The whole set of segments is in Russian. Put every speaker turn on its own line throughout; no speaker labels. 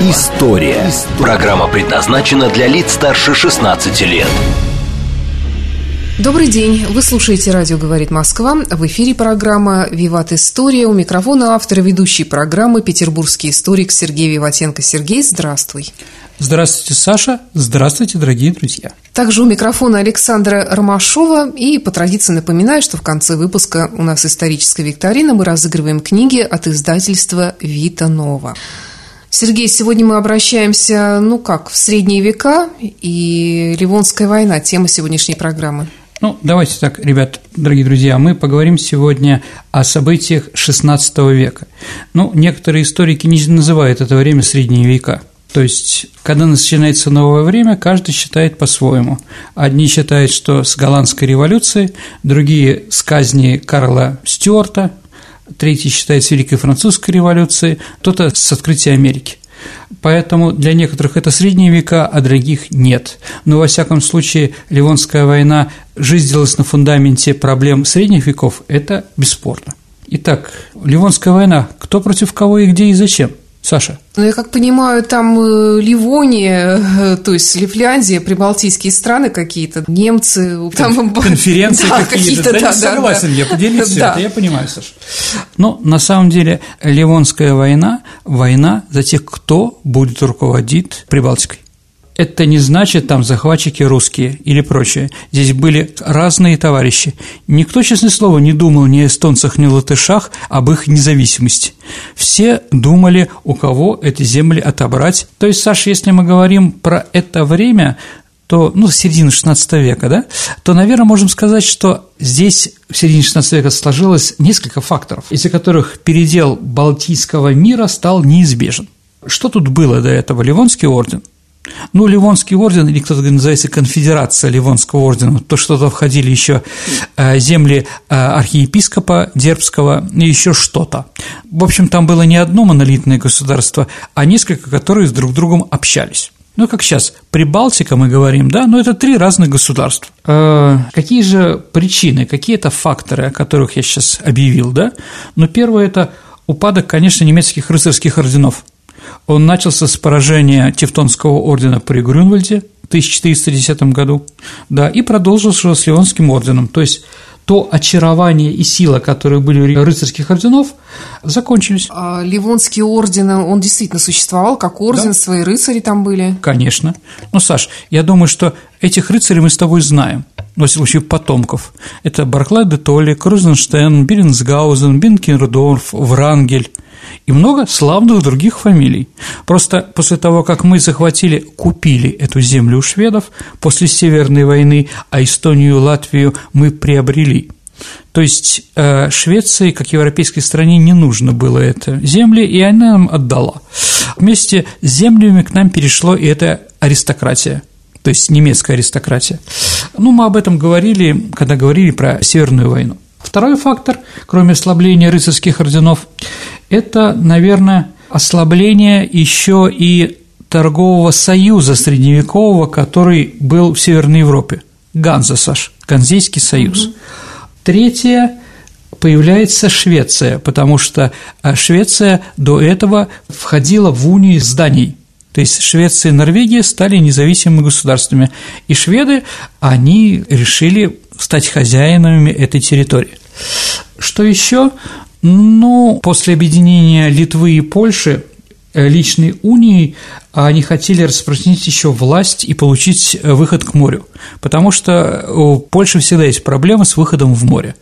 История». Программа предназначена для лиц старше 16 лет.
Добрый день. Вы слушаете «Радио говорит Москва». В эфире программа «Виват История». У микрофона автор и ведущей программы петербургский историк Сергей Виватенко. Сергей, здравствуй.
Здравствуйте, Саша. Здравствуйте, дорогие друзья.
Также у микрофона Александра Ромашова. И по традиции напоминаю, что в конце выпуска у нас историческая викторина. Мы разыгрываем книги от издательства «Вита Нова». Сергей, сегодня мы обращаемся, ну как, в средние века и Ливонская война, тема сегодняшней программы.
Ну, давайте так, ребят, дорогие друзья, мы поговорим сегодня о событиях XVI века. Ну, некоторые историки не называют это время средние века. То есть, когда начинается новое время, каждый считает по-своему. Одни считают, что с голландской революции, другие – с казни Карла Стюарта – третий считается Великой Французской революцией, кто-то с открытия Америки. Поэтому для некоторых это средние века, а других нет. Но, во всяком случае, Ливонская война жизнилась на фундаменте проблем средних веков, это бесспорно. Итак, Ливонская война, кто против кого и где и зачем – Саша.
Ну, я как понимаю, там э, Ливония, э, то есть Лифляндия, прибалтийские страны какие-то, немцы,
там конференции да, какие-то. какие-то да, да, согласен, да. я поделюсь да. это, я понимаю, Саша. Но на самом деле Ливонская война – война за тех, кто будет руководить Прибалтикой это не значит там захватчики русские или прочее. Здесь были разные товарищи. Никто, честное слово, не думал ни о эстонцах, ни о латышах об их независимости. Все думали, у кого эти земли отобрать. То есть, Саша, если мы говорим про это время, то, ну, середина XVI века, да, то, наверное, можем сказать, что здесь в середине XVI века сложилось несколько факторов, из-за которых передел Балтийского мира стал неизбежен. Что тут было до этого? Ливонский орден – ну, Ливонский орден, или кто-то называется конфедерация Ливонского ордена, то, что туда входили еще э, земли э, архиепископа Дербского и еще что-то. В общем, там было не одно монолитное государство, а несколько, которые с друг другом общались. Ну, как сейчас, Прибалтика мы говорим, да, но это три разных государства. Э, какие же причины, какие это факторы, о которых я сейчас объявил, да? Ну, первое – это упадок, конечно, немецких рыцарских орденов – он начался с поражения Тевтонского ордена при Грюнвальде в 1410 году, да, и продолжился с Ливонским орденом, то есть то очарование и сила, которые были у рыцарских орденов, закончились.
А Ливонский орден, он действительно существовал как орден, да. свои рыцари там были?
Конечно. Ну, Саш, я думаю, что этих рыцарей мы с тобой знаем, во случае, потомков. Это Барклай де Толли, Крузенштейн, Беренсгаузен, Бинкендорф, Врангель – и много славных других фамилий. Просто после того, как мы захватили, купили эту землю у шведов, после Северной войны, а Эстонию и Латвию мы приобрели. То есть э, Швеции, как европейской стране, не нужно было это земли, и она нам отдала. Вместе с землями к нам перешло и эта аристократия то есть немецкая аристократия. Ну, мы об этом говорили, когда говорили про Северную войну. Второй фактор, кроме ослабления рыцарских орденов, это, наверное, ослабление еще и торгового союза средневекового, который был в Северной Европе. Ганза, Саш, Ганзейский союз. Угу. Третье появляется Швеция, потому что а, Швеция до этого входила в унию зданий. То есть Швеция и Норвегия стали независимыми государствами, и шведы, они решили стать хозяинами этой территории. Что еще? Ну, после объединения Литвы и Польши личной унией они хотели распространить еще власть и получить э, выход к морю, потому что у Польши всегда есть проблемы с выходом в море.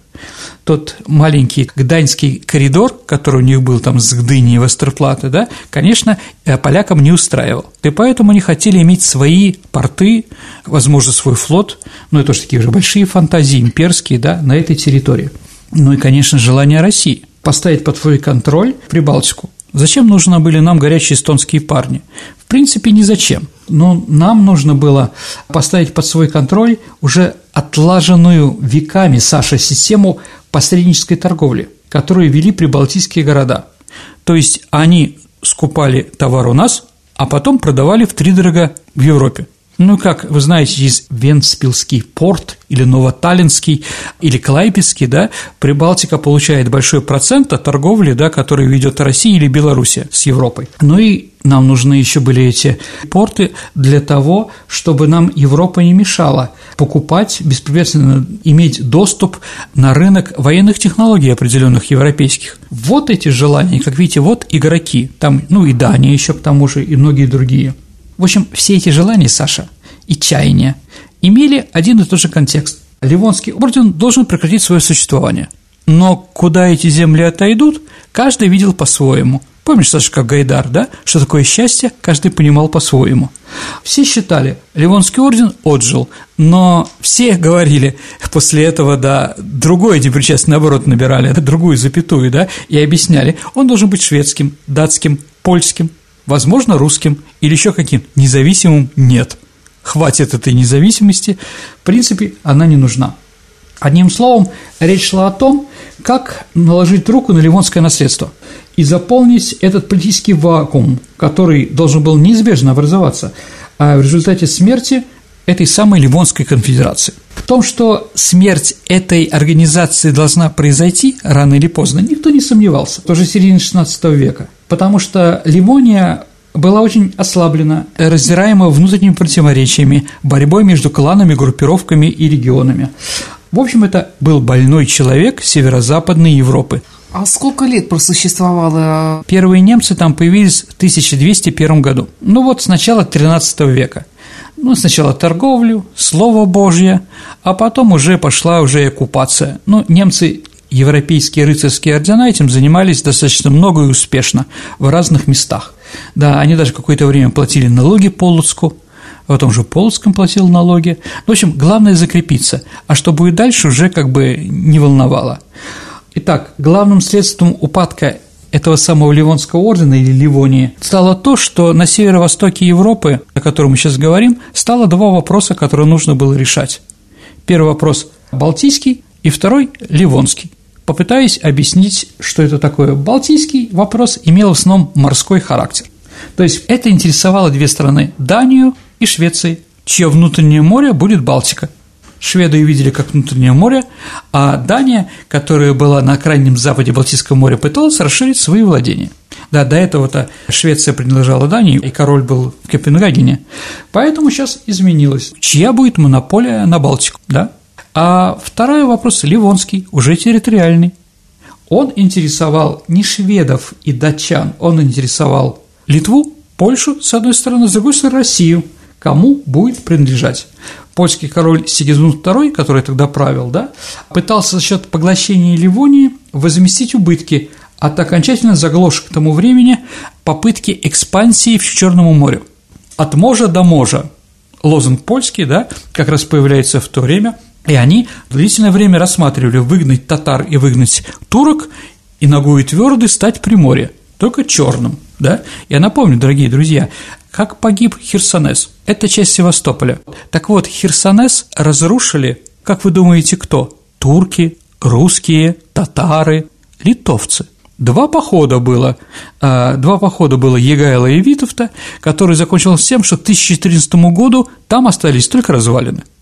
Тот маленький гданьский коридор, который у них был там с Гдыни и Вестерплаты, да, конечно, э, полякам не устраивал. И поэтому они хотели иметь свои порты, возможно, свой флот, ну, это тоже такие уже большие фантазии имперские, да, на этой территории – ну и, конечно, желание России поставить под свой контроль Прибалтику. Зачем нужны были нам горячие эстонские парни? В принципе, ни зачем. Но нам нужно было поставить под свой контроль уже отлаженную веками, Саша, систему посреднической торговли, которую вели прибалтийские города. То есть они скупали товар у нас, а потом продавали в три дорога в Европе. Ну, как вы знаете, есть Венспилский порт или Новоталинский или Клайпецкий, да, Прибалтика получает большой процент от торговли, да, которую ведет Россия или Белоруссия с Европой. Ну и нам нужны еще были эти порты для того, чтобы нам Европа не мешала покупать, беспрепятственно иметь доступ на рынок военных технологий определенных европейских. Вот эти желания, как видите, вот игроки, там, ну и Дания еще к тому же, и многие другие – в общем, все эти желания, Саша, и чаяния имели один и тот же контекст. Ливонский орден должен прекратить свое существование. Но куда эти земли отойдут, каждый видел по-своему. Помнишь, Саша, как Гайдар, да? Что такое счастье, каждый понимал по-своему. Все считали, Ливонский орден отжил, но все говорили после этого, да, другое непричастие, наоборот, набирали, другую запятую, да, и объясняли, он должен быть шведским, датским, польским, возможно, русским или еще каким независимым нет. Хватит этой независимости, в принципе, она не нужна. Одним словом, речь шла о том, как наложить руку на ливонское наследство и заполнить этот политический вакуум, который должен был неизбежно образоваться а в результате смерти этой самой Ливонской конфедерации. В том, что смерть этой организации должна произойти рано или поздно, никто не сомневался, тоже середины XVI века потому что Ливония была очень ослаблена, раздираема внутренними противоречиями, борьбой между кланами, группировками и регионами. В общем, это был больной человек северо-западной Европы.
А сколько лет просуществовало?
Первые немцы там появились в 1201 году. Ну вот с начала 13 века. Ну, сначала торговлю, слово Божье, а потом уже пошла уже оккупация. Ну, немцы европейские рыцарские ордена этим занимались достаточно много и успешно в разных местах. Да, они даже какое-то время платили налоги Полоцку, в том же Полоцком платил налоги. В общем, главное закрепиться, а что будет дальше, уже как бы не волновало. Итак, главным следствием упадка этого самого Ливонского ордена или Ливонии стало то, что на северо-востоке Европы, о котором мы сейчас говорим, стало два вопроса, которые нужно было решать. Первый вопрос – Балтийский, и второй – Ливонский. Попытаюсь объяснить, что это такое. Балтийский вопрос имел в основном морской характер. То есть это интересовало две страны – Данию и Швецию, чье внутреннее море будет Балтика. Шведы увидели как внутреннее море, а Дания, которая была на крайнем западе Балтийского моря, пыталась расширить свои владения. Да, до этого-то Швеция принадлежала Дании, и король был в Копенгагене. Поэтому сейчас изменилось. Чья будет монополия на Балтику, да? А второй вопрос – Ливонский, уже территориальный. Он интересовал не шведов и датчан, он интересовал Литву, Польшу, с одной стороны, с другой стороны, Россию, кому будет принадлежать. Польский король Сигизмунд II, который тогда правил, да, пытался за счет поглощения Ливонии возместить убытки от окончательно заглохших к тому времени попытки экспансии в Черному морю. От можа до можа. Лозунг польский, да, как раз появляется в то время – и они длительное время рассматривали выгнать татар и выгнать турок, и ногой твердый стать Приморье, только черным, да? Я напомню, дорогие друзья, как погиб Херсонес. Это часть Севастополя. Так вот, Херсонес разрушили, как вы думаете, кто? Турки, русские, татары, литовцы. Два похода было, а, два похода было Егайла и Витовта, который закончился тем, что к 1014 году там остались только развалины –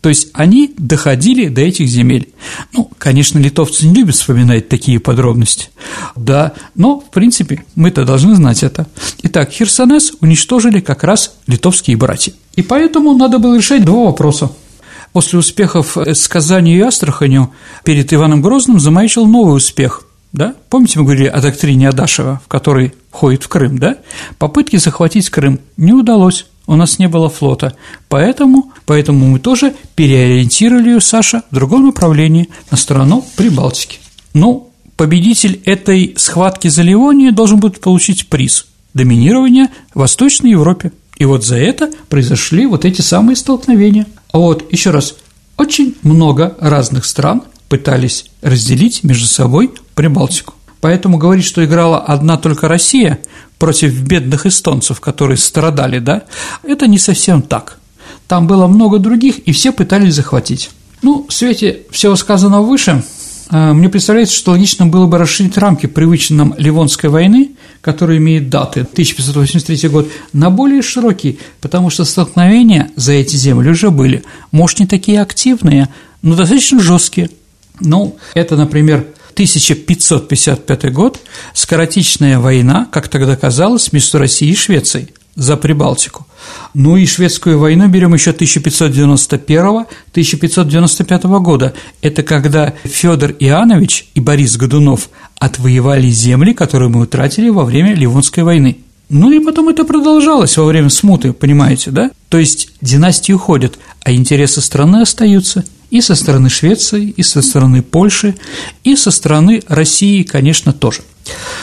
то есть они доходили до этих земель. Ну, конечно, литовцы не любят вспоминать такие подробности. Да, но, в принципе, мы-то должны знать это. Итак, Херсонес уничтожили как раз литовские братья. И поэтому надо было решать два вопроса. После успехов с Казанью и Астраханью перед Иваном Грозным замаячил новый успех – да? Помните, мы говорили о доктрине Адашева, в которой входит в Крым, да? Попытки захватить Крым не удалось у нас не было флота, поэтому, поэтому мы тоже переориентировали ее, Саша, в другом направлении, на сторону Прибалтики. Ну, победитель этой схватки за Ливонию должен будет получить приз – доминирование в Восточной Европе. И вот за это произошли вот эти самые столкновения. А вот, еще раз, очень много разных стран пытались разделить между собой Прибалтику. Поэтому говорить, что играла одна только Россия против бедных эстонцев, которые страдали, да, это не совсем так. Там было много других, и все пытались захватить. Ну, в свете всего сказанного выше, э, мне представляется, что логично было бы расширить рамки привычной нам Ливонской войны, которая имеет даты 1583 год, на более широкие, потому что столкновения за эти земли уже были, может, не такие активные, но достаточно жесткие. Ну, это, например, 1555 год, скоротечная война, как тогда казалось, между Россией и Швецией за Прибалтику. Ну и шведскую войну берем еще 1591-1595 года. Это когда Федор Иоаннович и Борис Годунов отвоевали земли, которые мы утратили во время Ливонской войны. Ну и потом это продолжалось во время смуты, понимаете, да? То есть династии уходят, а интересы страны остаются – и со стороны Швеции, и со стороны Польши, и со стороны России, конечно, тоже.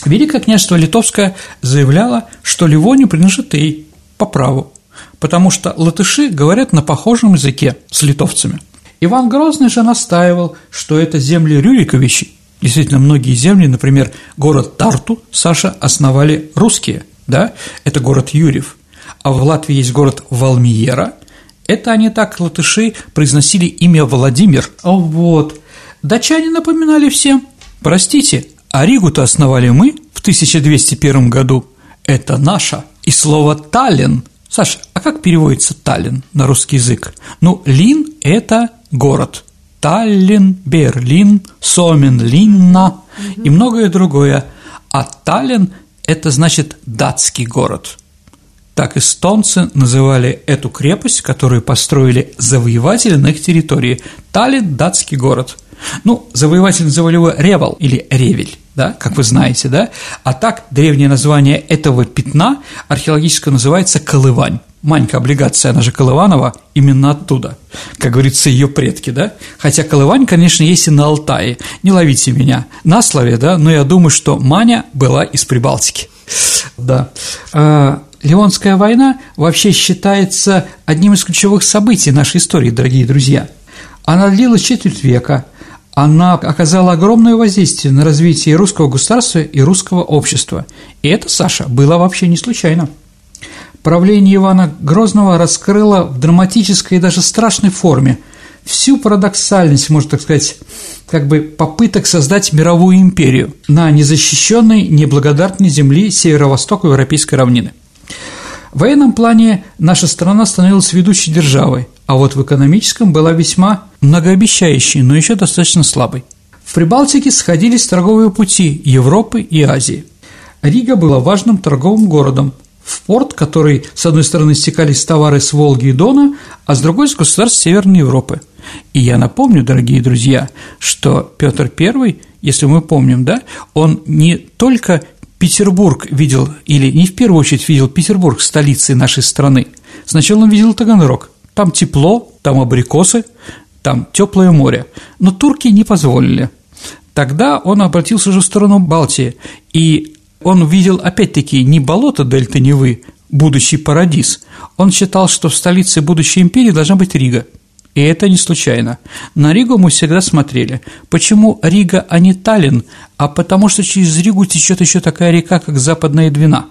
Великое княжество Литовское заявляло, что Ливонию принадлежит ей по праву, потому что латыши говорят на похожем языке с литовцами. Иван Грозный же настаивал, что это земли Рюриковичей. Действительно, многие земли, например, город Тарту, Саша, основали русские, да, это город Юрьев. А в Латвии есть город Валмиера – это они так, латыши, произносили имя Владимир. Вот. Датчане напоминали всем. Простите, а Ригу-то основали мы в 1201 году. Это наша. И слово «Таллин». Саша, а как переводится «Таллин» на русский язык? Ну, Лин – это город. Таллин, Берлин, Сомен, Линна и многое другое. А Таллин – это значит датский город – так эстонцы называли эту крепость, которую построили завоеватели на их территории. Таллин – датский город. Ну, завоеватели называли его Ревел или Ревель, да, как вы знаете, да? А так, древнее название этого пятна археологическое называется Колывань. Манька облигация, она же Колыванова, именно оттуда, как говорится, ее предки, да? Хотя Колывань, конечно, есть и на Алтае, не ловите меня на слове, да, но я думаю, что Маня была из Прибалтики. Да. Ливонская война вообще считается одним из ключевых событий нашей истории, дорогие друзья. Она длилась четверть века, она оказала огромное воздействие на развитие русского государства и русского общества. И это, Саша, было вообще не случайно. Правление Ивана Грозного раскрыло в драматической и даже страшной форме всю парадоксальность, можно так сказать, как бы попыток создать мировую империю на незащищенной, неблагодарной земле северо-востока европейской равнины – в военном плане наша страна становилась ведущей державой, а вот в экономическом была весьма многообещающей, но еще достаточно слабой. В Прибалтике сходились торговые пути Европы и Азии. Рига была важным торговым городом, в порт, который, с одной стороны, стекались товары с Волги и Дона, а с другой – с государств Северной Европы. И я напомню, дорогие друзья, что Петр I, если мы помним, да, он не только Петербург видел, или не в первую очередь видел Петербург столицей нашей страны. Сначала он видел Таганрог. Там тепло, там абрикосы, там теплое море. Но турки не позволили. Тогда он обратился уже в сторону Балтии, и он видел опять-таки не болото дельты Невы, будущий парадиз. Он считал, что в столице будущей империи должна быть Рига – и это не случайно. На Ригу мы всегда смотрели. Почему Рига, а не Таллин? А потому что через Ригу течет еще такая река, как Западная Двина.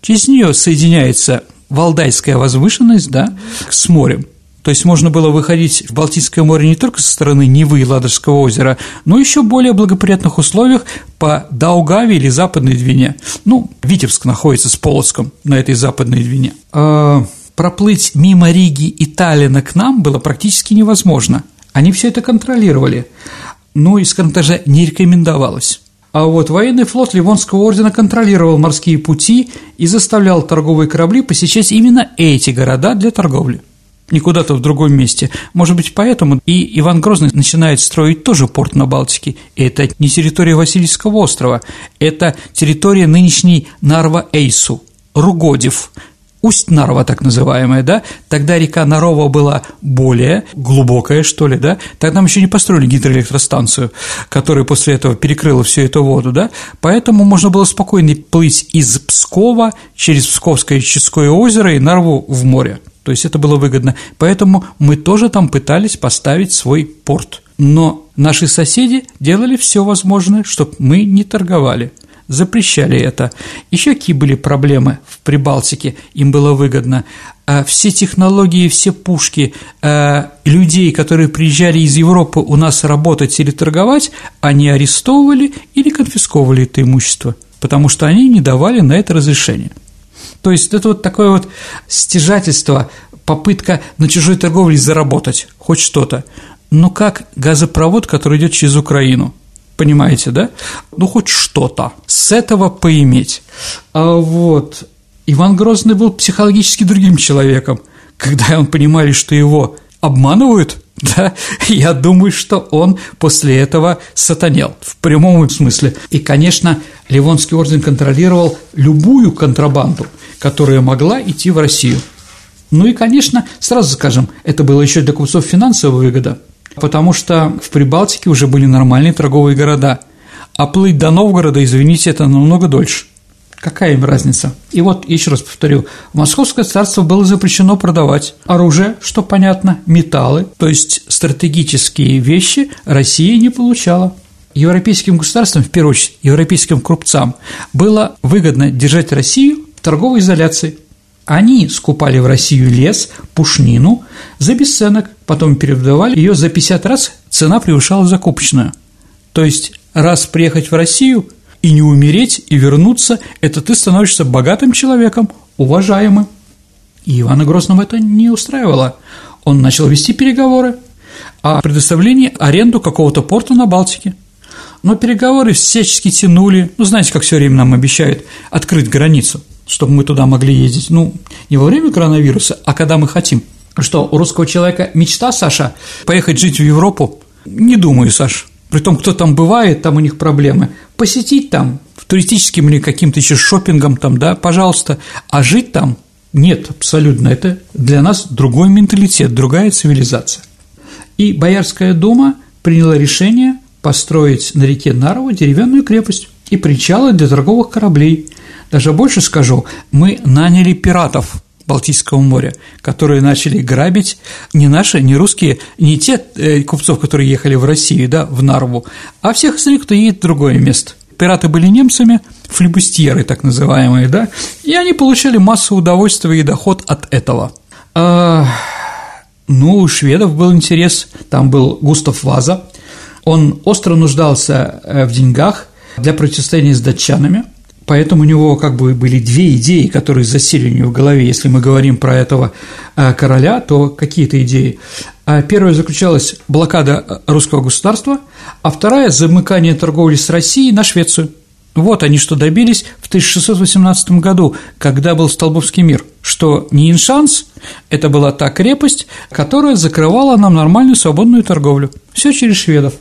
Через нее соединяется Валдайская возвышенность, да, с морем. То есть можно было выходить в Балтийское море не только со стороны Невы и Ладожского озера, но еще в более благоприятных условиях по Даугаве или Западной Двине. Ну, Витебск находится с Полоцком на этой Западной Двине. Проплыть мимо Риги и Таллина к нам было практически невозможно. Они все это контролировали, но из контажа не рекомендовалось. А вот военный флот Ливонского ордена контролировал морские пути и заставлял торговые корабли посещать именно эти города для торговли не куда-то в другом месте. Может быть, поэтому и Иван Грозный начинает строить тоже порт на Балтике. Это не территория Васильевского острова, это территория нынешней Нарва-Эйсу, Ругодев, Усть-Нарва, так называемая, да, тогда река Нарова была более глубокая, что ли, да, тогда там еще не построили гидроэлектростанцию, которая после этого перекрыла всю эту воду, да, поэтому можно было спокойно плыть из Пскова через Псковское Ческое озеро и Нарву в море, то есть это было выгодно, поэтому мы тоже там пытались поставить свой порт, Но наши соседи делали все возможное, чтобы мы не торговали – запрещали это. Еще какие были проблемы в Прибалтике, им было выгодно. А все технологии, все пушки а, людей, которые приезжали из Европы у нас работать или торговать, они арестовывали или конфисковывали это имущество, потому что они не давали на это разрешение. То есть это вот такое вот стяжательство, попытка на чужой торговле заработать хоть что-то. Но как газопровод, который идет через Украину – Понимаете, да? Ну, хоть что-то с этого поиметь. А вот Иван Грозный был психологически другим человеком. Когда он понимали, что его обманывают, да, я думаю, что он после этого сатанел, в прямом смысле. И, конечно, Ливонский орден контролировал любую контрабанду, которая могла идти в Россию. Ну и, конечно, сразу скажем, это было еще для купцов финансовая выгода – потому что в Прибалтике уже были нормальные торговые города, а плыть до Новгорода, извините, это намного дольше. Какая им разница? И вот, еще раз повторю, Московское царство было запрещено продавать оружие, что понятно, металлы, то есть стратегические вещи Россия не получала. Европейским государствам, в первую очередь европейским крупцам, было выгодно держать Россию в торговой изоляции – они скупали в Россию лес, пушнину за бесценок, потом перепродавали ее за 50 раз, цена превышала закупочную. То есть раз приехать в Россию и не умереть, и вернуться, это ты становишься богатым человеком, уважаемым. И Ивана Грозного это не устраивало. Он начал вести переговоры о предоставлении аренду какого-то порта на Балтике. Но переговоры всячески тянули, ну, знаете, как все время нам обещают открыть границу – чтобы мы туда могли ездить, ну, не во время коронавируса, а когда мы хотим. Что, у русского человека мечта, Саша, поехать жить в Европу? Не думаю, Саш. Притом, кто там бывает, там у них проблемы. Посетить там, туристическим или каким-то еще шопингом там, да, пожалуйста, а жить там нет, абсолютно. Это для нас другой менталитет, другая цивилизация. И Боярская дума приняла решение построить на реке Нарова деревянную крепость и причалы для торговых кораблей, даже больше скажу, мы наняли пиратов Балтийского моря, которые начали грабить не наши, не русские, не те э, купцов, которые ехали в Россию, да, в Нарву, а всех остальных, кто едет в другое место. Пираты были немцами, флебустьеры так называемые, да, и они получали массу удовольствия и доход от этого. А, ну, у шведов был интерес, там был Густав Ваза, он остро нуждался э, в деньгах для противостояния с датчанами – Поэтому у него как бы были две идеи, которые засели у него в голове. Если мы говорим про этого э, короля, то какие-то идеи. А первая заключалась блокада э, русского государства, а вторая – замыкание торговли с Россией на Швецию. Вот они что добились в 1618 году, когда был Столбовский мир, что Ниншанс – это была та крепость, которая закрывала нам нормальную свободную торговлю. Все через шведов.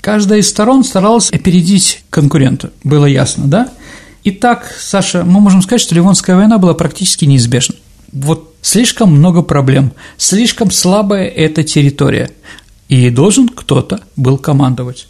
Каждая из сторон старалась опередить конкурента, было ясно, да? Итак, Саша, мы можем сказать, что Ливонская война была практически неизбежна. Вот слишком много проблем, слишком слабая эта территория, и должен кто-то был командовать.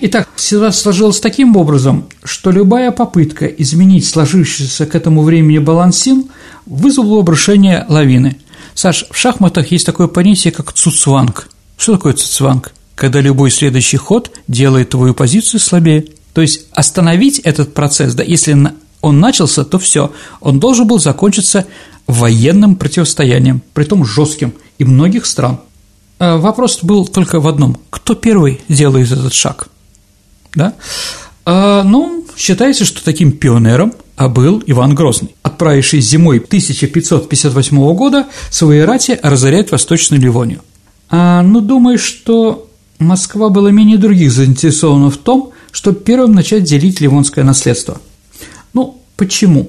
Итак, ситуация сложилась таким образом, что любая попытка изменить сложившийся к этому времени баланс сил вызвала обрушение лавины. Саш, в шахматах есть такое понятие, как цуцванг. Что такое цуцванг? Когда любой следующий ход делает твою позицию слабее. То есть остановить этот процесс, да, если он начался, то все, он должен был закончиться военным противостоянием, притом жестким и многих стран. А вопрос был только в одном: кто первый делает этот шаг? Да? А, ну, считается, что таким пионером а был Иван Грозный, отправивший зимой 1558 года свои рати разорять Восточную Ливонию. А, ну, думаю, что Москва была менее других заинтересована в том, чтобы первым начать делить ливонское наследство. Ну, почему?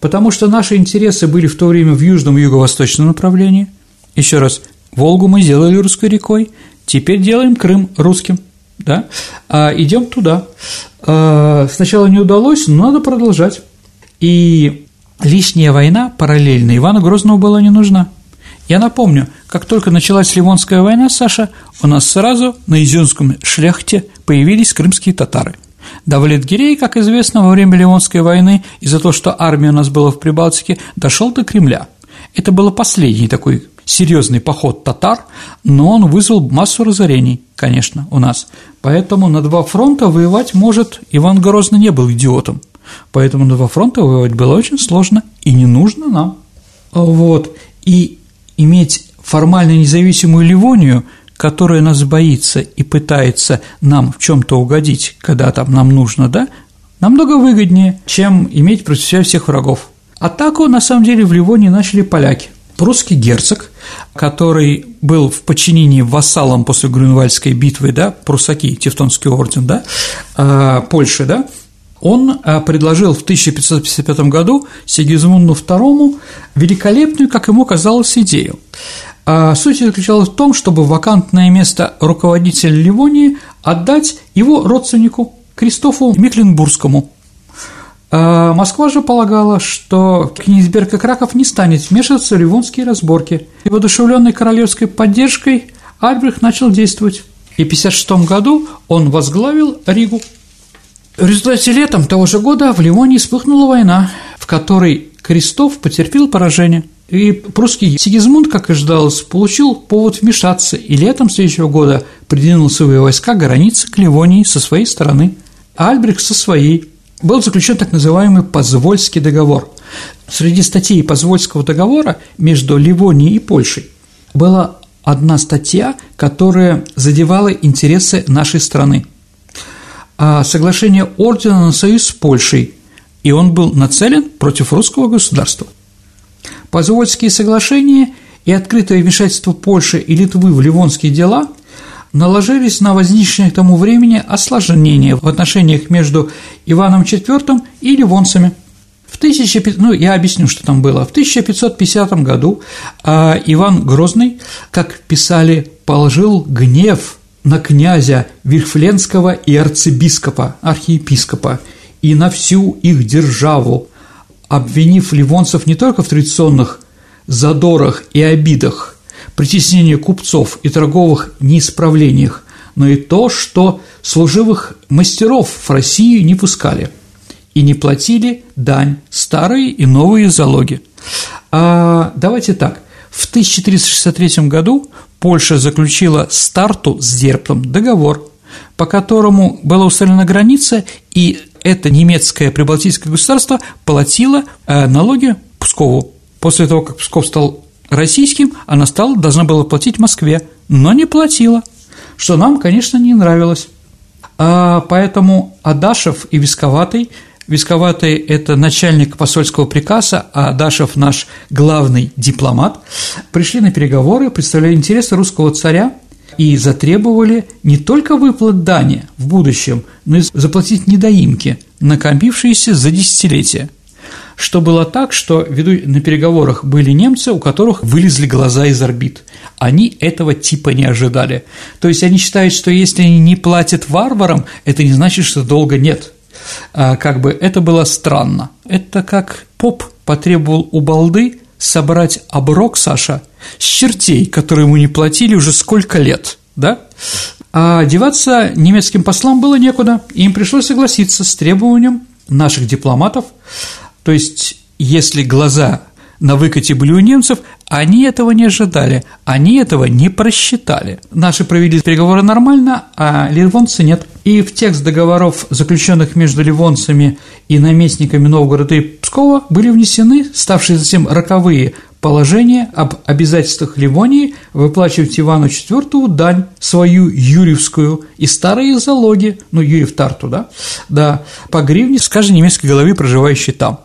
Потому что наши интересы были в то время в южном и юго-восточном направлении. Еще раз, Волгу мы сделали русской рекой, теперь делаем Крым русским, да? А идем туда. А, сначала не удалось, но надо продолжать. И лишняя война параллельно Ивану Грозному была не нужна. Я напомню, как только началась Ливонская война, Саша, у нас сразу на Изюмском шляхте появились крымские татары. Давлет-Гирей, как известно, во время Ливонской войны из-за того, что армия у нас была в Прибалтике, дошел до Кремля. Это был последний такой серьезный поход татар, но он вызвал массу разорений, конечно, у нас. Поэтому на два фронта воевать может Иван Грозный не был идиотом. Поэтому на два фронта воевать было очень сложно и не нужно нам. Вот. И иметь формально независимую Ливонию, которая нас боится и пытается нам в чем-то угодить, когда там нам нужно, да, намного выгоднее, чем иметь против себя всех врагов. Атаку, на самом деле, в Ливонии начали поляки. Прусский герцог, который был в подчинении вассалом после Грюнвальдской битвы, да, прусаки, Тевтонский орден, да, э, Польши, да, он а, предложил в 1555 году Сигизмунду II великолепную, как ему казалось, идею. А суть заключалась в том, чтобы вакантное место руководителя Ливонии отдать его родственнику Кристофу Мекленбургскому. А Москва же полагала, что Кенигсберг и Краков не станет вмешиваться в ливонские разборки, и воодушевленный королевской поддержкой Альбрехт начал действовать, и в 1956 году он возглавил Ригу. В результате летом того же года в Ливонии вспыхнула война, в которой Крестов потерпел поражение. И прусский Сигизмунд, как и ждалось, получил повод вмешаться и летом следующего года придвинул свои войска границы к Ливонии со своей стороны, а Альбрехт со своей. Был заключен так называемый Позвольский договор. Среди статей Позвольского договора между Ливонией и Польшей была одна статья, которая задевала интересы нашей страны – соглашение ордена на союз с Польшей, и он был нацелен против русского государства. Позвольские соглашения и открытое вмешательство Польши и Литвы в ливонские дела наложились на возникшее к тому времени осложнение в отношениях между Иваном IV и ливонцами. В 1500, ну, я объясню, что там было. В 1550 году а, Иван Грозный, как писали, положил гнев на князя Вильфленского и арцебископа, архиепископа, и на всю их державу, обвинив ливонцев не только в традиционных задорах и обидах, притеснении купцов и торговых неисправлениях, но и то, что служивых мастеров в Россию не пускали и не платили дань, старые и новые залоги. А, давайте так, в 1463 году Польша заключила с Тарту с Дерплом договор, по которому была установлена граница, и это немецкое прибалтийское государство платило э, налоги Пскову. После того, как Псков стал российским, она стала, должна была платить Москве, но не платила, что нам, конечно, не нравилось. А поэтому Адашев и Висковатый – Висковатый – это начальник посольского приказа, а Дашев – наш главный дипломат, пришли на переговоры, представляя интересы русского царя и затребовали не только выплат дани в будущем, но и заплатить недоимки, накопившиеся за десятилетия. Что было так, что веду на переговорах были немцы, у которых вылезли глаза из орбит. Они этого типа не ожидали. То есть они считают, что если они не платят варварам, это не значит, что долга нет – как бы это было странно. Это как поп потребовал у балды собрать оброк, Саша, с чертей, которые ему не платили уже сколько лет, да? А деваться немецким послам было некуда, и им пришлось согласиться с требованием наших дипломатов, то есть если глаза на выкате были у немцев, они этого не ожидали, они этого не просчитали. Наши провели переговоры нормально, а ливонцы нет. И в текст договоров, заключенных между ливонцами и наместниками Новгорода и Пскова, были внесены ставшие затем роковые положения об обязательствах Ливонии выплачивать Ивану IV дань свою юрьевскую и старые залоги, ну, Юрьев Тарту, да, да, по гривне с каждой немецкой головы, проживающей там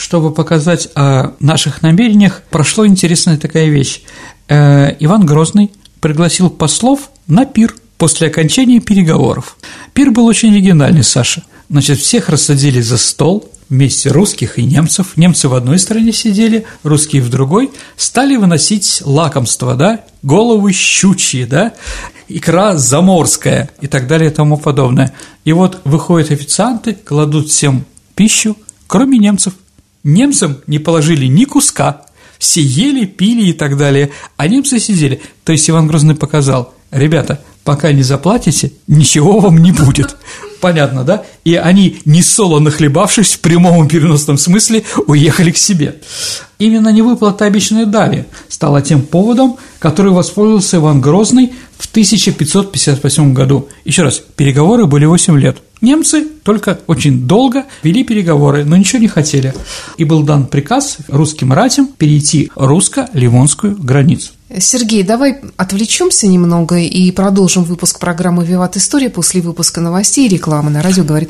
чтобы показать о наших намерениях, прошла интересная такая вещь. Э, Иван Грозный пригласил послов на пир после окончания переговоров. Пир был очень оригинальный, Саша. Значит, всех рассадили за стол, вместе русских и немцев. Немцы в одной стороне сидели, русские в другой. Стали выносить лакомства, да, головы щучьи, да, икра заморская и так далее и тому подобное. И вот выходят официанты, кладут всем пищу, кроме немцев – Немцам не положили ни куска, все ели, пили и так далее, а немцы сидели. То есть Иван Грозный показал, ребята, пока не заплатите, ничего вам не будет. Понятно, да? И они, не солоно хлебавшись, в прямом и переносном смысле, уехали к себе. Именно невыплата обещанной дали стала тем поводом, который воспользовался Иван Грозный в 1558 году. Еще раз, переговоры были 8 лет. Немцы только очень долго вели переговоры, но ничего не хотели. И был дан приказ русским ратям перейти русско-ливонскую границу.
Сергей, давай отвлечемся немного и продолжим выпуск программы «Виват История» после выпуска новостей и рекламы на радио «Говорит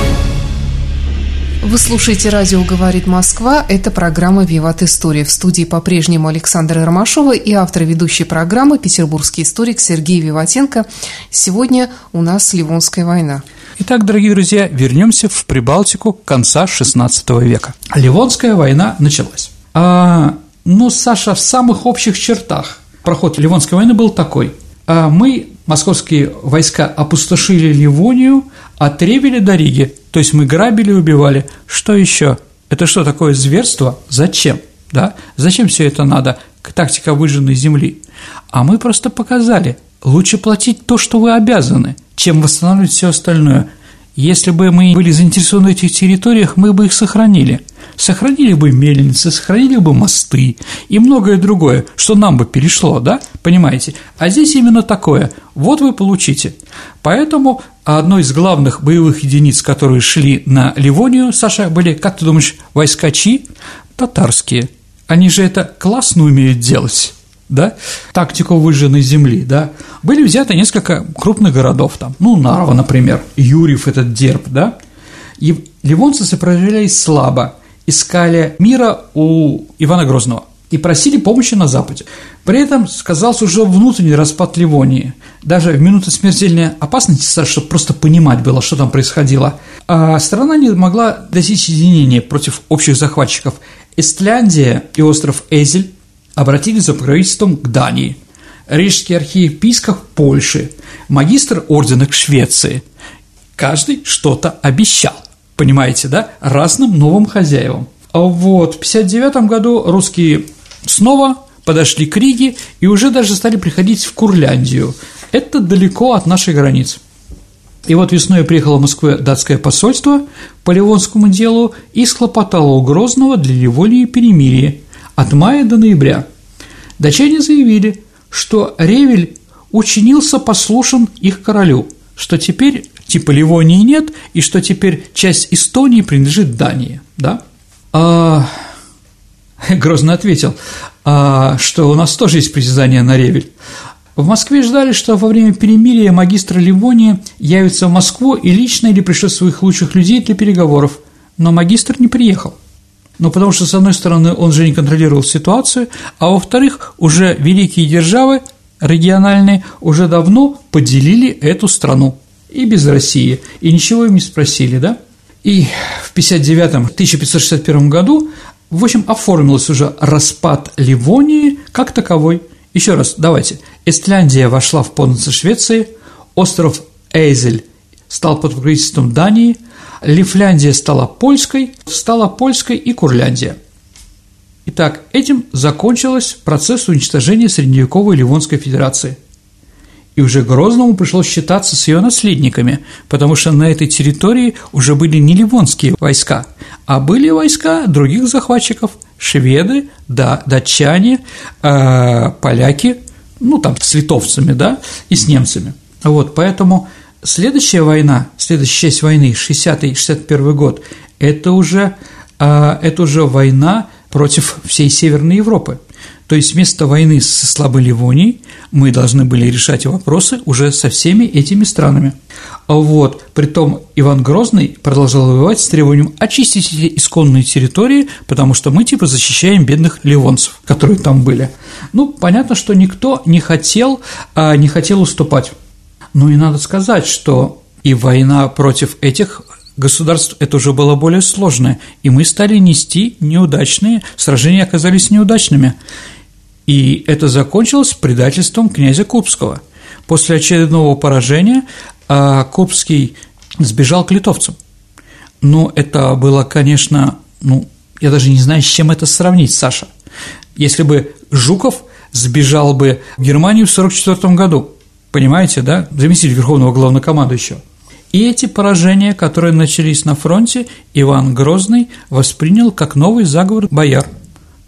Вы слушаете «Радио говорит Москва». Это программа «Виват История». В студии по-прежнему Александра Ромашова и автор ведущей программы петербургский историк Сергей Виватенко. Сегодня у нас Ливонская война.
Итак, дорогие друзья, вернемся в Прибалтику конца XVI века. Ливонская война началась. А, ну, Саша, в самых общих чертах проход Ливонской войны был такой. А мы, московские войска, опустошили Ливонию от Ревеля до Риги. То есть мы грабили и убивали. Что еще? Это что такое зверство? Зачем? Да? Зачем все это надо? Тактика выжженной земли. А мы просто показали, лучше платить то, что вы обязаны, чем восстанавливать все остальное. Если бы мы были заинтересованы в этих территориях, мы бы их сохранили. Сохранили бы мельницы, сохранили бы мосты и многое другое, что нам бы перешло, да? Понимаете? А здесь именно такое. Вот вы получите. Поэтому одной из главных боевых единиц, которые шли на Ливонию, Саша, были, как ты думаешь, войскачи татарские. Они же это классно умеют делать да, тактику выжженной земли, да, были взяты несколько крупных городов, там, ну, Нарва, например, Юрьев этот дерб, да, и ливонцы сопротивлялись слабо, искали мира у Ивана Грозного и просили помощи на Западе. При этом сказался уже внутренний распад Ливонии. Даже в минуты смертельной опасности, чтобы просто понимать было, что там происходило, а страна не могла достичь единения против общих захватчиков. Эстляндия и остров Эзель обратились за покровительством к Дании, Рижский архиепископ Польши, магистр ордена к Швеции. Каждый что-то обещал, понимаете, да, разным новым хозяевам. А вот в 59 году русские снова подошли к Риге и уже даже стали приходить в Курляндию. Это далеко от нашей границ. И вот весной приехало в Москву датское посольство по Ливонскому делу и схлопотало у Грозного для Ливонии перемирие – от мая до ноября. Датчане заявили, что Ревель учинился послушен их королю, что теперь типа Ливонии нет, и что теперь часть Эстонии принадлежит Дании, да? А... Грозно ответил, а, что у нас тоже есть притязание на Ревель. В Москве ждали, что во время перемирия магистр Ливонии явится в Москву и лично или пришлет своих лучших людей для переговоров, но магистр не приехал. Ну, потому что, с одной стороны, он же не контролировал ситуацию, а во-вторых, уже великие державы региональные уже давно поделили эту страну и без России, и ничего им не спросили, да? И в 1959-1561 году, в общем, оформилось уже распад Ливонии как таковой. Еще раз, давайте. Эстляндия вошла в подданство Швеции, остров Эйзель стал под покровительством Дании – Лифляндия стала польской, стала польской и Курляндия. Итак, этим закончился процесс уничтожения средневековой Ливонской Федерации. И уже Грозному пришлось считаться с ее наследниками, потому что на этой территории уже были не ливонские войска, а были войска других захватчиков – шведы, да, датчане, э, поляки, ну там с литовцами, да, и с немцами. Вот, поэтому Следующая война, следующая часть войны, 60-61 год, это уже, а, это уже война против всей Северной Европы. То есть вместо войны с слабой Ливонией мы должны были решать вопросы уже со всеми этими странами. А вот, притом Иван Грозный продолжал воевать с требованием очистить эти исконные территории, потому что мы типа защищаем бедных ливонцев, которые там были. Ну, понятно, что никто не хотел, а, не хотел уступать. Ну и надо сказать, что и война против этих государств это уже было более сложное, и мы стали нести неудачные, сражения оказались неудачными. И это закончилось предательством князя Кубского. После очередного поражения а, Кубский сбежал к литовцам. Но это было, конечно, ну, я даже не знаю, с чем это сравнить, Саша. Если бы Жуков сбежал бы в Германию в 1944 году, понимаете, да, заместитель Верховного Главнокомандующего. И эти поражения, которые начались на фронте, Иван Грозный воспринял как новый заговор бояр.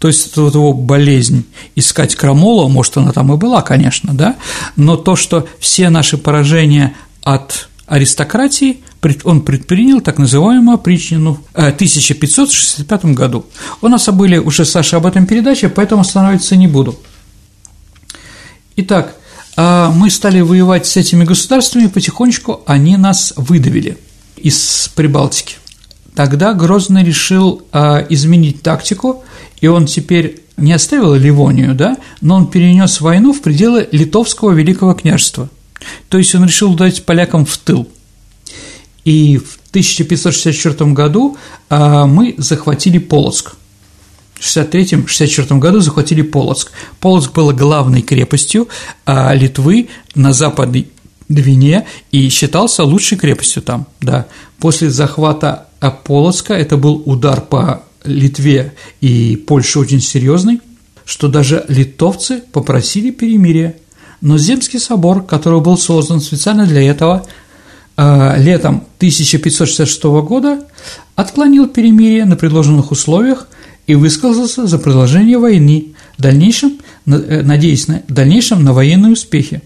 То есть это вот его болезнь искать крамолу, может, она там и была, конечно, да, но то, что все наши поражения от аристократии он предпринял так называемую опричнину в 1565 году. У нас были уже, Саша, об этом передаче, поэтому останавливаться не буду. Итак, а мы стали воевать с этими государствами, потихонечку они нас выдавили из Прибалтики. Тогда Грозный решил а, изменить тактику, и он теперь не оставил Ливонию, да, но он перенес войну в пределы Литовского Великого княжества. То есть он решил дать полякам в тыл. И в 1564 году а, мы захватили Полоцк – в 63-64 году захватили Полоцк. Полоцк был главной крепостью а Литвы на западной Двине и считался лучшей крепостью там, да. После захвата Полоцка это был удар по Литве и Польше очень серьезный, что даже литовцы попросили перемирия. Но Земский собор, который был создан специально для этого, а, летом 1566 года отклонил перемирие на предложенных условиях и высказался за продолжение войны, дальнейшем, э, надеясь на, дальнейшем на военные успехи.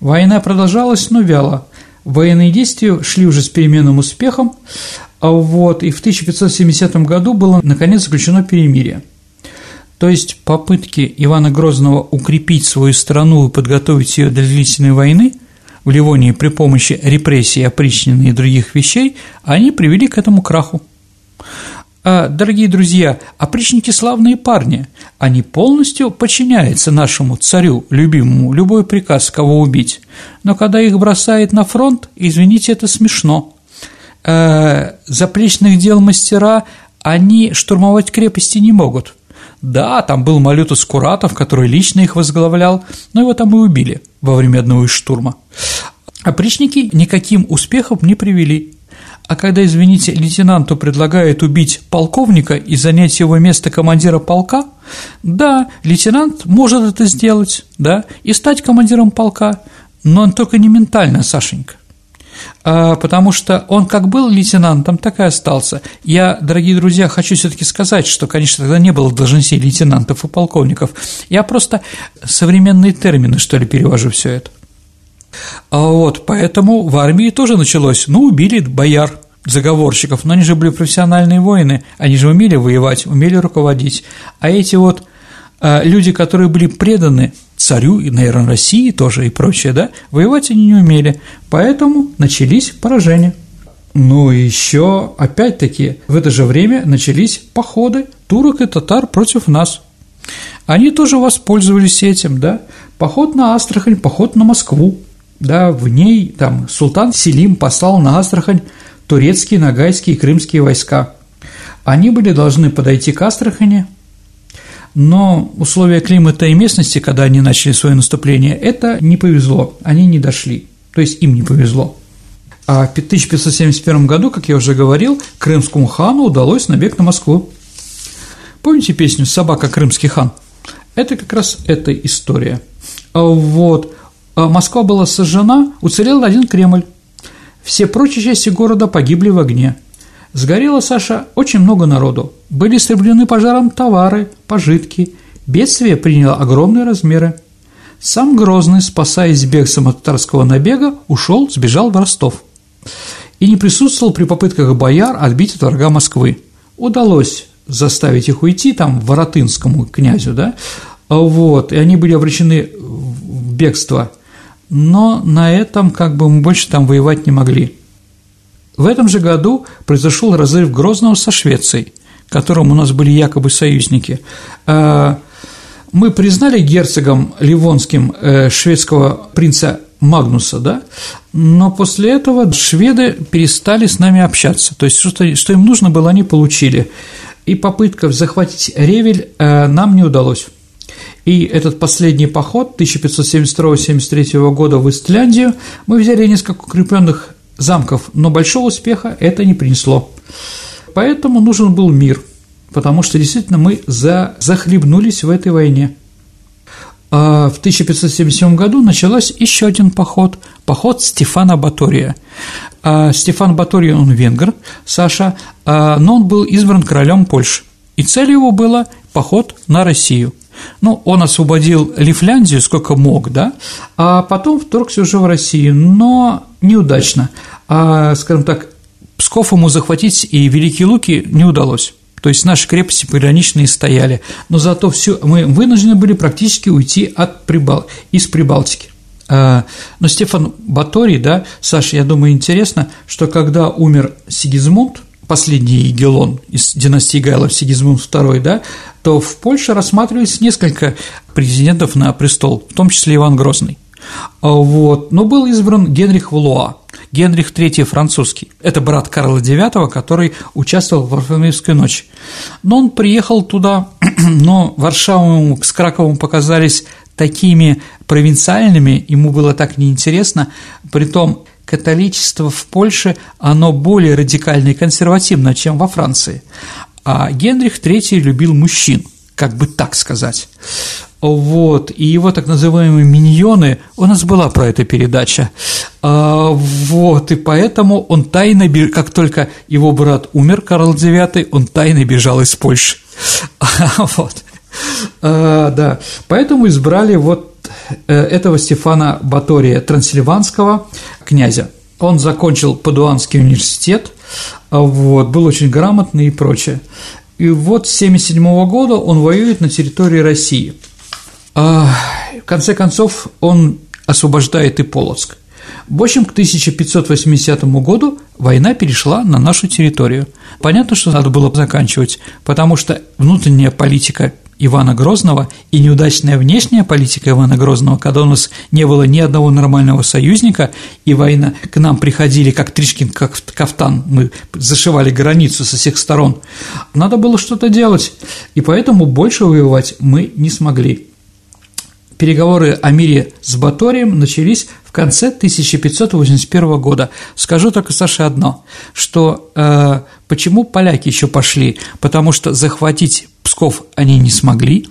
Война продолжалась, но вяло. Военные действия шли уже с переменным успехом, вот, и в 1570 году было наконец заключено перемирие. То есть попытки Ивана Грозного укрепить свою страну и подготовить ее для длительной войны в Ливонии при помощи репрессий, опричнины и других вещей, они привели к этому краху. А, дорогие друзья, опричники славные парни, они полностью подчиняются нашему царю, любимому, любой приказ, кого убить. Но когда их бросает на фронт, извините, это смешно. А, заплечных дел мастера, они штурмовать крепости не могут. Да, там был Малютус Куратов, который лично их возглавлял, но его там и убили во время одного из штурма. Опричники никаким успехом не привели. А когда, извините, лейтенанту предлагают убить полковника и занять его место командира полка, да, лейтенант может это сделать, да, и стать командиром полка, но он только не ментально, Сашенька. А, потому что он как был лейтенантом, так и остался. Я, дорогие друзья, хочу все-таки сказать, что, конечно, тогда не было должностей лейтенантов и полковников. Я просто современные термины, что ли, перевожу все это. А вот, поэтому в армии тоже началось, ну, убили бояр, заговорщиков, но они же были профессиональные воины, они же умели воевать, умели руководить, а эти вот а, люди, которые были преданы царю и, наверное, России тоже и прочее, да, воевать они не умели, поэтому начались поражения. Ну и еще, опять-таки, в это же время начались походы турок и татар против нас. Они тоже воспользовались этим, да, поход на Астрахань, поход на Москву, да, в ней там султан Селим послал на Астрахань турецкие, нагайские и крымские войска. Они были должны подойти к Астрахани, но условия климата и местности, когда они начали свое наступление, это не повезло, они не дошли, то есть им не повезло. А в 1571 году, как я уже говорил, крымскому хану удалось набег на Москву. Помните песню «Собака крымский хан»? Это как раз эта история. А вот, а Москва была сожжена, уцелел один Кремль. Все прочие части города погибли в огне. Сгорело, Саша, очень много народу. Были истреблены пожаром товары, пожитки. Бедствие приняло огромные размеры. Сам Грозный, спасаясь бегством от татарского набега, ушел, сбежал в Ростов. И не присутствовал при попытках бояр отбить от врага Москвы. Удалось заставить их уйти, там, Воротынскому князю, да, вот, и они были обречены в бегство – но на этом как бы мы больше там воевать не могли. В этом же году произошел разрыв Грозного со Швецией, которым у нас были якобы союзники. А, мы признали герцогом Ливонским э, шведского принца Магнуса, да, но после этого шведы перестали с нами общаться, то есть что, что им нужно было, они получили. И попытка захватить Ревель э, нам не удалось. И этот последний поход 1572-73 года в Истляндию мы взяли несколько укрепленных замков, но большого успеха это не принесло. Поэтому нужен был мир, потому что действительно мы за, захлебнулись в этой войне. А в 1577 году началось еще один поход, поход Стефана Батория. А Стефан Баторий, он венгр, Саша, а, но он был избран королем Польши. И цель его была поход на Россию. Ну, он освободил Лифляндию сколько мог, да, а потом вторгся уже в Россию, но неудачно. А, скажем так, Псков ему захватить и Великие Луки не удалось. То есть наши крепости пограничные стояли, но зато все мы вынуждены были практически уйти от Прибал... из Прибалтики. А, но Стефан Баторий, да, Саша, я думаю, интересно, что когда умер Сигизмунд, последний Егелон из династии Гайлов, Сигизмунд II, да, то в Польше рассматривались несколько президентов на престол, в том числе Иван Грозный. А вот. Но был избран Генрих Валуа, Генрих III французский. Это брат Карла IX, который участвовал в Варфоломеевской ночи. Но он приехал туда, но Варшаву с Краковым показались такими провинциальными, ему было так неинтересно, притом католичество в Польше, оно более радикально и консервативно, чем во Франции. А Генрих III любил мужчин, как бы так сказать. Вот, и его так называемые миньоны, у нас была про это передача, а, вот, и поэтому он тайно, как только его брат умер, Карл IX, он тайно бежал из Польши, вот, а, да, поэтому избрали вот этого Стефана Батория, трансильванского князя. Он закончил Падуанский университет, а, вот, был очень грамотный и прочее. И вот с 1977 года он воюет на территории России. А, в конце концов, он освобождает и Полоцк. В общем, к 1580 году война перешла на нашу территорию. Понятно, что надо было заканчивать, потому что внутренняя политика Ивана Грозного и неудачная внешняя политика Ивана Грозного, когда у нас не было ни одного нормального союзника, и война к нам приходили как Тришкин, как кафтан, мы зашивали границу со всех сторон, надо было что-то делать, и поэтому больше воевать мы не смогли. Переговоры о мире с Баторием начались в конце 1581 года. Скажу только Саше одно, что э, почему поляки еще пошли, потому что захватить Псков они не смогли,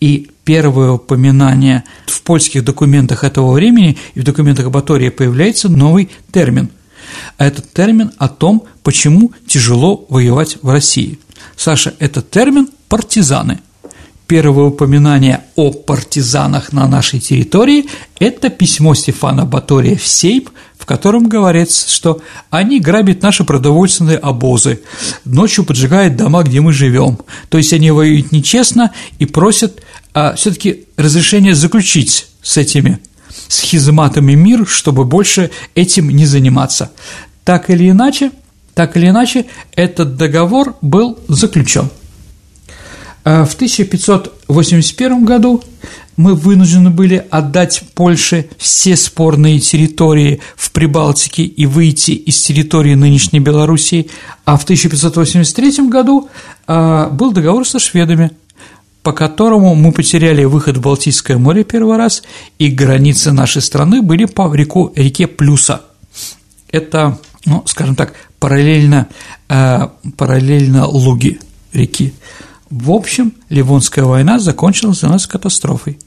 и первое упоминание в польских документах этого времени и в документах Батория появляется новый термин. А этот термин о том, почему тяжело воевать в России. Саша, этот термин – партизаны – первое упоминание о партизанах на нашей территории – это письмо Стефана Батория в Сейп, в котором говорится, что они грабят наши продовольственные обозы, ночью поджигают дома, где мы живем. То есть они воюют нечестно и просят а, все-таки разрешение заключить с этими схизматами мир, чтобы больше этим не заниматься. Так или иначе, так или иначе, этот договор был заключен. А в 1581 году мы вынуждены были отдать Польше все спорные территории в Прибалтике и выйти из территории нынешней Белоруссии, а в 1583 году а, был договор со шведами, по которому мы потеряли выход в Балтийское море первый раз, и границы нашей страны были по реку, реке Плюса. Это, ну, скажем так, параллельно, а, параллельно Луги реки. В общем, Ливонская война закончилась для нас катастрофой.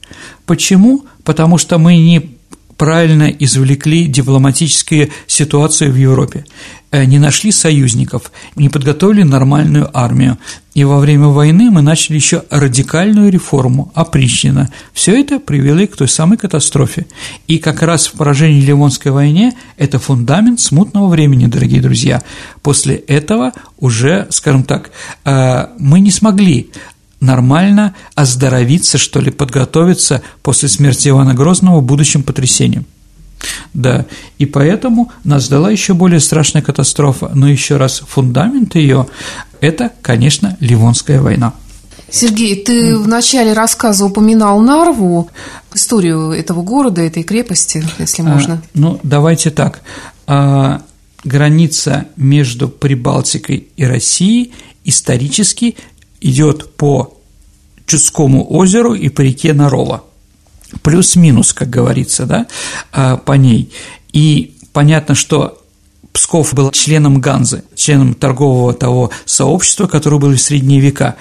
Почему? Потому что мы не правильно извлекли дипломатические ситуации в Европе, э, не нашли союзников, не подготовили нормальную армию. И во время войны мы начали еще радикальную реформу, опричнина. Все это привело к той самой катастрофе. И как раз в поражении Ливонской войне это фундамент смутного времени, дорогие друзья. После этого уже, скажем так, э, мы не смогли нормально оздоровиться, что ли, подготовиться после смерти Ивана Грозного будущим потрясением. Да, и поэтому нас ждала еще более страшная катастрофа, но еще раз, фундамент ее – это, конечно, Ливонская война.
Сергей, ты в начале рассказа упоминал Нарву, историю этого города, этой крепости, если а, можно.
А, ну, давайте так. А, граница между Прибалтикой и Россией исторически идет по Чудскому озеру и по реке Нарова. Плюс-минус, как говорится, да, а, по ней. И понятно, что Псков был членом Ганзы, членом торгового того сообщества, которое было в средние века.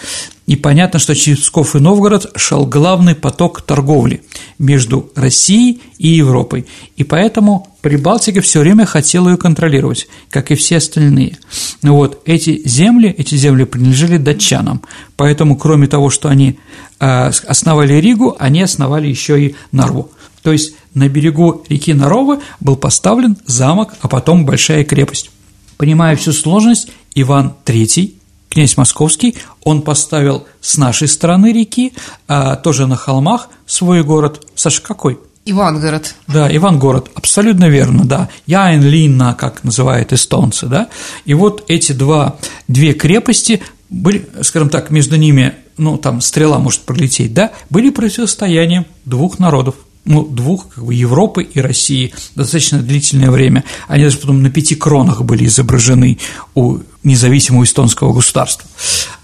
И понятно, что через Псков и Новгород шел главный поток торговли между Россией и Европой. И поэтому Прибалтика все время хотела ее контролировать, как и все остальные. Вот эти земли, эти земли принадлежали датчанам. Поэтому, кроме того, что они а, основали Ригу, они основали еще и Нарву. То есть на берегу реки Наровы был поставлен замок, а потом большая крепость. Понимая всю сложность, Иван III, князь Московский, он поставил с нашей стороны реки, а тоже на холмах, свой город. Саша, какой?
Ивангород.
Да, Ивангород, абсолютно верно, да. Яйн как называют эстонцы, да. И вот эти два, две крепости были, скажем так, между ними, ну, там стрела может пролететь, да, были противостоянием двух народов – ну, двух, как бы, Европы и России достаточно длительное время. Они даже потом на пяти кронах были изображены у независимого эстонского государства,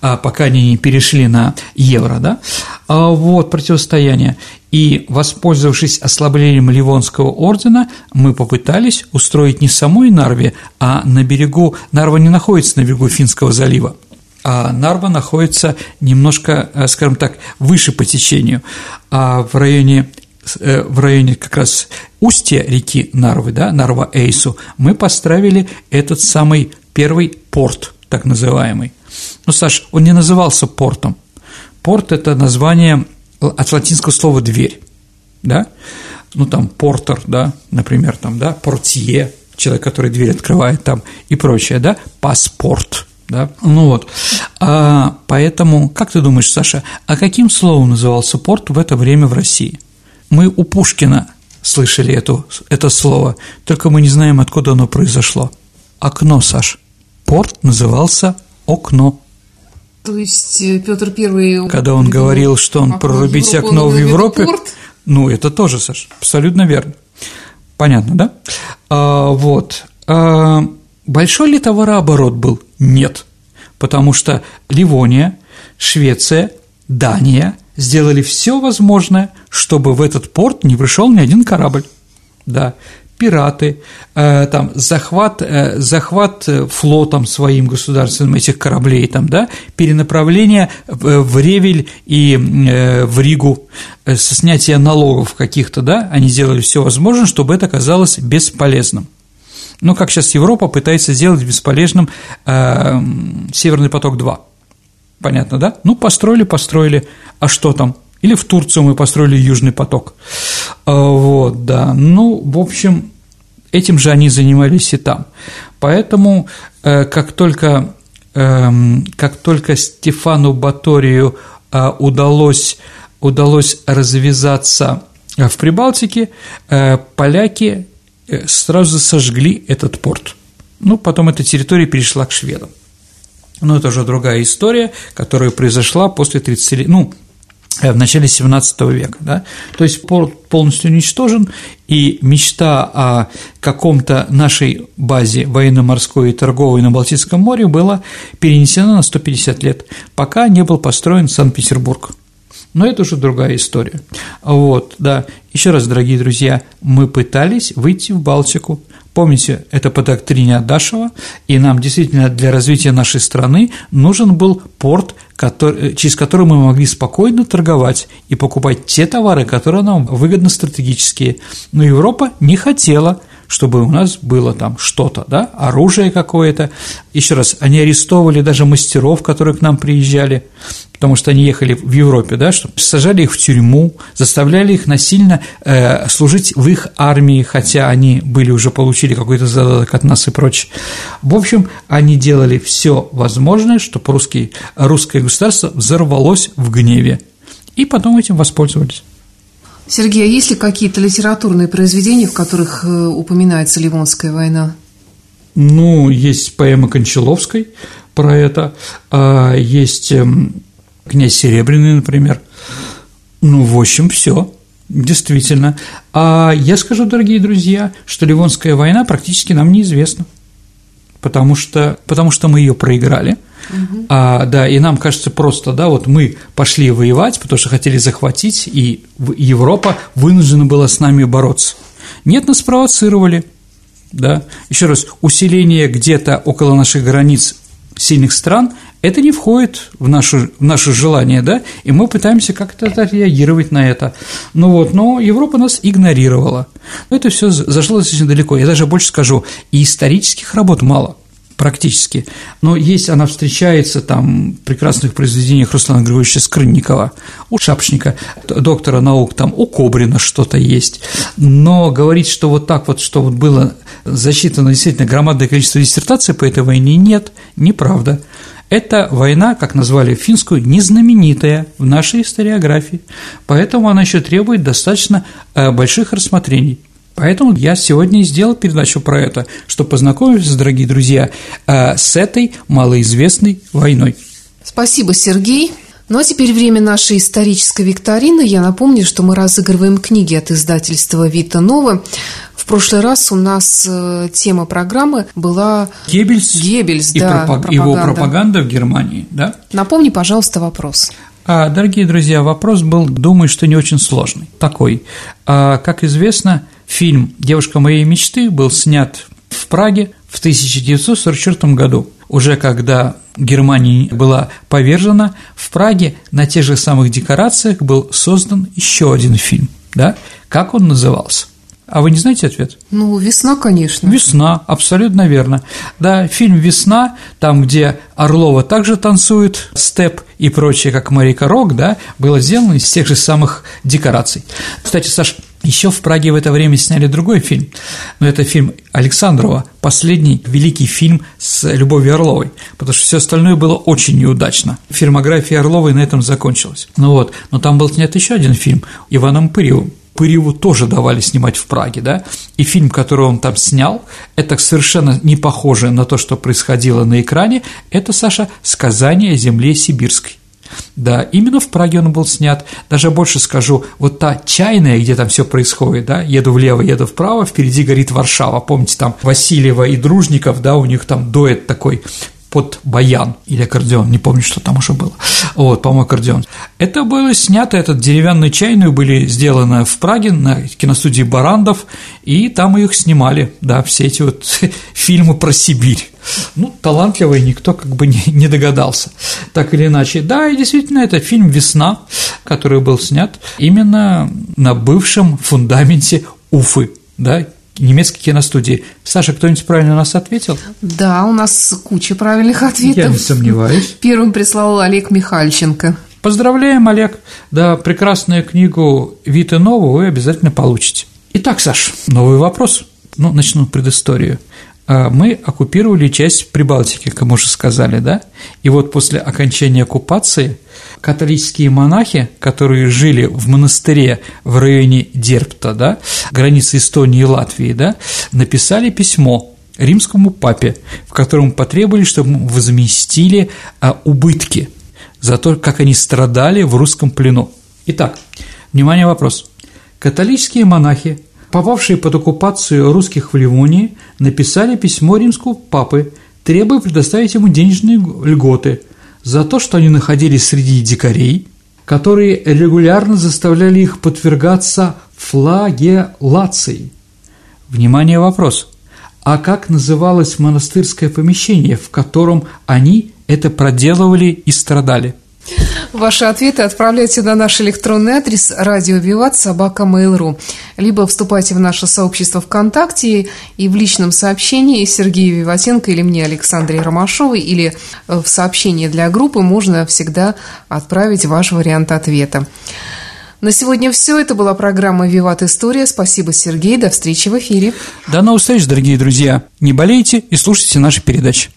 а пока они не перешли на евро, да, а вот противостояние. И, воспользовавшись ослаблением Ливонского ордена, мы попытались устроить не самой Нарве, а на берегу, Нарва не находится на берегу Финского залива, а Нарва находится немножко, э, скажем так, выше по течению, а в районе в районе как раз устья реки Нарвы, да, Нарва-Эйсу, мы поставили этот самый первый порт, так называемый. Ну, Саш, он не назывался портом. Порт – это название от латинского слова «дверь», да, ну, там, портер, да, например, там, да, портье, человек, который дверь открывает там и прочее, да, паспорт, да, ну вот, а, поэтому, как ты думаешь, Саша, а каким словом назывался порт в это время в России – мы у Пушкина слышали эту, это слово, только мы не знаем, откуда оно произошло. Окно, Саш. Порт назывался окно.
То есть э, Петр Первый,
когда он говорил, что он прорубить Европу, окно в Европе, порт? ну это тоже, Саш, абсолютно верно. Понятно, да? А, вот. А, большой ли товарооборот был? Нет, потому что Ливония, Швеция, Дания – сделали все возможное, чтобы в этот порт не пришел ни один корабль. Да, пираты, э, там, захват, э, захват э, флотом своим государственным этих кораблей, там, да, перенаправление в, в Ревель и э, в Ригу, э, со снятия налогов каких-то, да, они сделали все возможное, чтобы это оказалось бесполезным. Ну, как сейчас Европа пытается сделать бесполезным э, Северный поток-2. Понятно, да? Ну, построили, построили, а что там? Или в Турцию мы построили Южный поток. А, вот, да. Ну, в общем, этим же они занимались и там. Поэтому, э, как только, эм, как только Стефану Баторию э, удалось, удалось развязаться в Прибалтике, э, поляки сразу сожгли этот порт. Ну, потом эта территория перешла к шведам. Но это уже другая история, которая произошла после 30 лет, ну, э, в начале 17 века, да, то есть порт полностью уничтожен, и мечта о каком-то нашей базе военно-морской и торговой на Балтийском море была перенесена на 150 лет, пока не был построен Санкт-Петербург. Но это уже другая история. Вот, да. Еще раз, дорогие друзья, мы пытались выйти в Балтику, Помните, это по доктрине Адашева, и нам действительно для развития нашей страны нужен был порт, который, через который мы могли спокойно торговать и покупать те товары, которые нам выгодны стратегические. Но Европа не хотела чтобы у нас было там что-то, да, оружие какое-то. Еще раз, они арестовывали даже мастеров, которые к нам приезжали, потому что они ехали в Европе, да, что сажали их в тюрьму, заставляли их насильно э, служить в их армии, хотя они были уже получили какой-то задаток от нас и прочее. В общем, они делали все возможное, чтобы русский, русское государство взорвалось в гневе, и потом этим воспользовались.
Сергей, а есть ли какие-то литературные произведения, в которых э, упоминается Ливонская война?
Ну, есть поэма Кончаловской про это, а есть эм, князь Серебряный, например. Ну, в общем, все. Действительно. А я скажу, дорогие друзья, что Ливонская война практически нам неизвестна, потому что, потому что мы ее проиграли – Угу. А, да, и нам кажется просто, да, вот мы пошли воевать, потому что хотели захватить, и Европа вынуждена была с нами бороться. Нет, нас провоцировали, да, еще раз, усиление где-то около наших границ сильных стран, это не входит в наше, в наше желание, да, и мы пытаемся как-то реагировать на это. Ну вот, но Европа нас игнорировала. Это все зашло достаточно далеко. Я даже больше скажу, и исторических работ мало – практически. Но есть она встречается там в прекрасных произведениях Руслана Григорьевича Скрынникова, у Шапшника, доктора наук, там у Кобрина что-то есть. Но говорить, что вот так вот, что вот было засчитано действительно громадное количество диссертаций по этой войне, нет, неправда. Эта война, как назвали финскую, незнаменитая в нашей историографии, поэтому она еще требует достаточно э, больших рассмотрений. Поэтому я сегодня и сделал передачу про это, чтобы познакомиться, дорогие друзья, э, с этой малоизвестной войной.
Спасибо, Сергей. Ну а теперь время нашей исторической викторины. Я напомню, что мы разыгрываем книги от издательства «Вита Нова». Прошлый раз у нас э, тема программы была
Геббельс,
Геббельс
и
да,
пропаг... его пропаганда в Германии, да?
Напомни, пожалуйста, вопрос.
А, дорогие друзья, вопрос был, думаю, что не очень сложный. Такой. А, как известно, Фильм «Девушка моей мечты» был снят в Праге в 1944 году. Уже когда Германия была повержена, в Праге на тех же самых декорациях был создан еще один фильм. Да? Как он назывался? А вы не знаете ответ?
Ну, «Весна», конечно.
«Весна», абсолютно верно. Да, фильм «Весна», там, где Орлова также танцует степ и прочее, как Марика Рок, да, было сделано из тех же самых декораций. Кстати, Саш, еще в Праге в это время сняли другой фильм, но это фильм Александрова, последний великий фильм с Любовью Орловой, потому что все остальное было очень неудачно. Фильмография Орловой на этом закончилась. Ну вот, но там был снят еще один фильм Иваном Пыревым, Пыреву тоже давали снимать в Праге, да, и фильм, который он там снял, это совершенно не похоже на то, что происходило на экране, это, Саша, «Сказание о земле сибирской». Да, именно в Праге он был снят. Даже больше скажу, вот та чайная, где там все происходит, да, еду влево, еду вправо, впереди горит Варшава. Помните, там Васильева и Дружников, да, у них там дуэт такой под баян или аккордеон, не помню, что там уже было. Вот, по-моему, аккордеон. Это было снято, этот деревянный чайную были сделаны в Праге на киностудии Барандов, и там их снимали, да, все эти вот фильмы про Сибирь. Ну, талантливый никто как бы не, догадался, так или иначе. Да, и действительно, это фильм «Весна», который был снят именно на бывшем фундаменте Уфы, да, немецкой киностудии. Саша, кто-нибудь правильно нас ответил?
Да, у нас куча правильных ответов.
Я не сомневаюсь.
Первым прислал Олег Михальченко.
Поздравляем, Олег. Да, прекрасную книгу «Вита Нову» вы обязательно получите. Итак, Саш, новый вопрос. Ну, начну предысторию. А, мы оккупировали часть Прибалтики, как мы уже сказали, да? И вот после окончания оккупации католические монахи, которые жили в монастыре в районе Дерпта, да, границы Эстонии и Латвии, да, написали письмо римскому папе, в котором потребовали, чтобы возместили а, убытки за то, как они страдали в русском плену. Итак, внимание, вопрос. Католические монахи попавшие под оккупацию русских в Ливонии, написали письмо римского папы, требуя предоставить ему денежные льготы за то, что они находились среди дикарей, которые регулярно заставляли их подвергаться флагеллации. Внимание, вопрос. А как называлось монастырское помещение, в котором они это проделывали и страдали?
Ваши ответы отправляйте на наш электронный адрес радио Виват собака Mail.ru либо вступайте в наше сообщество ВКонтакте и в личном сообщении Сергею Виватенко или мне, Александре Ромашовой, или в сообщение для группы можно всегда отправить ваш вариант ответа. На сегодня все. Это была программа «Виват История». Спасибо, Сергей. До встречи в эфире.
До новых встреч, дорогие друзья. Не болейте и слушайте наши передачи.